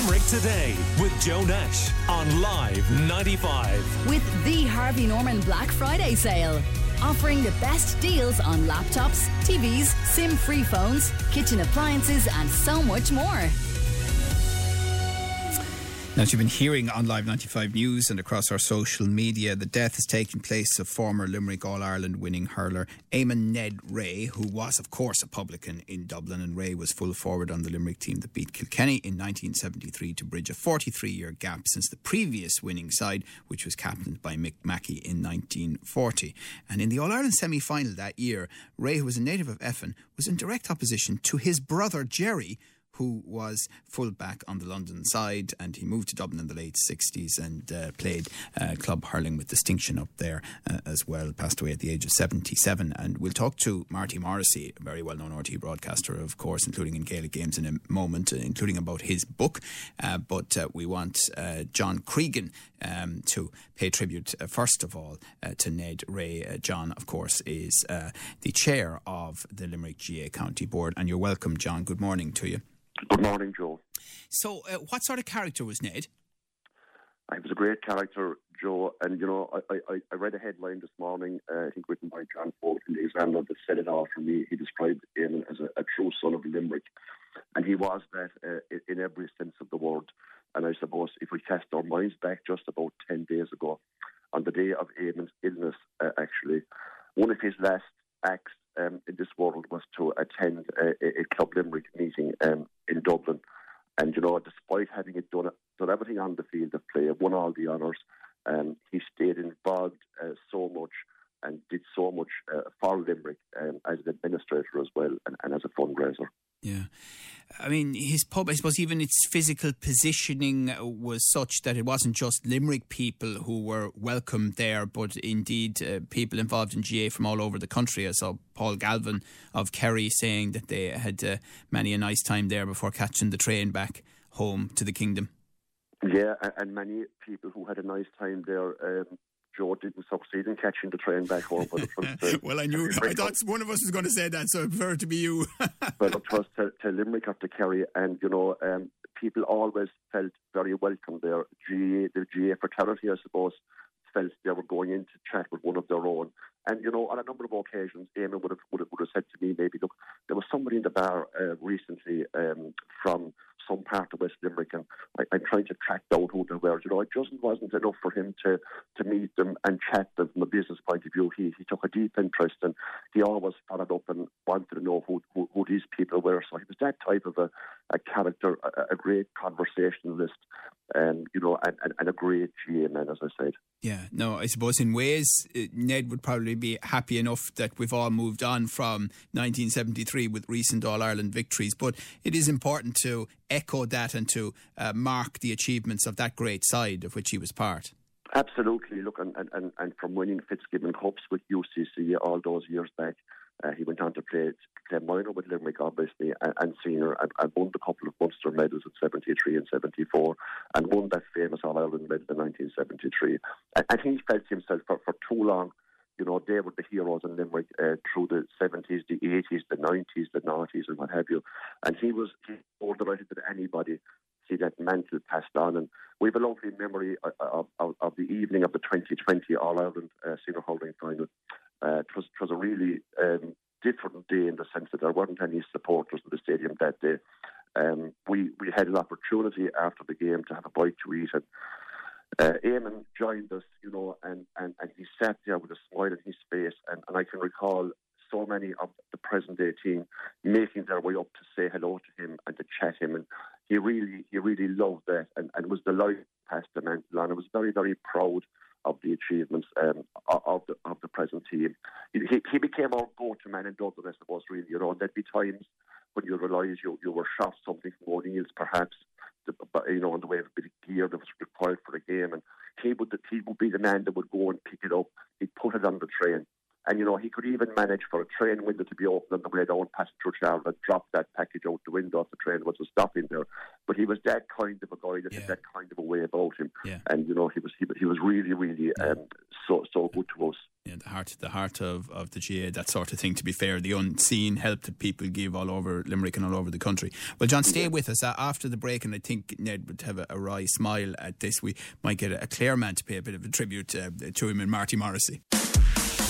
Limerick Today with Joe Nash on Live 95. With the Harvey Norman Black Friday sale. Offering the best deals on laptops, TVs, SIM free phones, kitchen appliances, and so much more. As you've been hearing on Live 95 News and across our social media, the death has taken place of former Limerick All Ireland winning hurler Eamon Ned Rea, who was, of course, a publican in Dublin. And Rea was full forward on the Limerick team that beat Kilkenny in 1973 to bridge a 43 year gap since the previous winning side, which was captained by Mick Mackey in 1940. And in the All Ireland semi final that year, Rea, who was a native of Effin, was in direct opposition to his brother Jerry who was fullback on the London side, and he moved to Dublin in the late 60s and uh, played uh, club hurling with distinction up there uh, as well. Passed away at the age of 77. And we'll talk to Marty Morrissey, a very well known RTÉ broadcaster, of course, including in Gaelic games in a moment, uh, including about his book. Uh, but uh, we want John Cregan um, to pay tribute, first of all, to Ned Rea. John, of course, is the chair of the Limerick GAA County Board. And you're welcome, John. Good morning to you. Good morning, Joe. So, uh, what sort of character was Ned? He was a great character, Joe. And, you know, I, I, I read a headline this morning, uh, I think written by John Folk in the Examiner, that said it all for me. He described him as a, a true son of Limerick. And he was that uh, in every sense of the word. And I suppose if we cast our minds back just about 10 days ago, on the day of Eamon's illness, uh, actually, one of his last acts um, in this world was to attend a, a Club Limerick meeting um, in Dublin. And, you know, despite having it done, done everything on the field of play, won all the honours, um, he stayed involved uh, so much and did so much uh, for Limerick um, as an administrator as well and, and as a fundraiser. Yeah. I mean, his pub, I suppose, even its physical positioning was such that it wasn't just Limerick people who were welcomed there, but indeed uh, people involved in GAA from all over the country. I saw Paul Galvin of Kerry saying that they had uh, many a nice time there before catching the train back home to the kingdom. Yeah, and many people who had a nice time there um, Joe didn't succeed in catching the train back home. But it was well, I knew. I thought one of us was going to say that, so I prefer to be you. but it was to, to Limerick after Kerry, and you know, um, people always felt very welcome there. GAA, the GAA fraternity, I suppose, felt they were going in to chat with one of their own. And you know, on a number of occasions, Eamon would have would have, would have said to me, maybe, look, there was somebody in the bar uh, recently um, from some part of West Limerick, and I, am trying to track down who they were. You know, it just wasn't enough for him to, to meet them and chat them from a business point of view. He, he took a deep interest and he always followed up and wanted to know who, who, who these people were. So he was that type of a, a character, a, a great conversationalist, and you know, and, and, and a great GAA man, as I said. Yeah, no, I suppose in ways, uh, Ned would probably be happy enough that we've all moved on from 1973 with recent All Ireland victories, but it is important to echo that and to uh, mark the achievements of that great side of which he was part. Absolutely. Look, and, and, and from winning Fitzgibbon Cups with UCC all those years back, uh, he went on to play, play minor with Limerick, obviously, and, and senior, and, and, won the couple of Munster medals in 73 and 74, and won that famous All Ireland medal in 1973. And, and he felt himself for, for too long you know, they were the heroes in Limerick uh, through the 70s, the 80s, the 90s, the 90s, and what have you. And he was more delighted than anybody see that mantle passed on. And we have a lovely memory of, of, of the evening of the 2020 All Ireland uh, senior hurling final. Uh, it, was, it was a really um, different day in the sense that there weren't any supporters in the stadium that day. Um, we we had an opportunity after the game to have a bite to eat, and uh, Eamon joined us, you know, and, and, and he sat there with a smile on his face. And, and I can recall so many of the present day team making their way up to say hello to him and to chat him. And he really, he really loved that and, and was delighted past the mantle on. I was very, very proud of the achievements um, of the of the present team. He, he became our go-to man in Dublin, I suppose. Really, you know, there'd be times when you realise you you were shot something from O'Neill's, perhaps, you know, on the way of a bit of gear that was required for the game. And he would, the, he would be the man that would go and pick it up. He'd put it on the train. And, you know, he could even manage for a train window to be open on the way down past Church and drop that package out the window of the train was stopping there. but he was that kind of a guy that Yeah. had that kind of a way about him, Yeah. and you know he was he, was- he was really really um, so so good to us. Yeah, the heart, the heart of, of the GAA, that sort of thing. To be fair, the unseen help that people give all over Limerick and all over the country. Well, John, stay with us uh, after the break, and I think Ned would have a, a wry smile at this. We might get a, a Clare man to pay a bit of a tribute uh, to him and Marty Morrissey.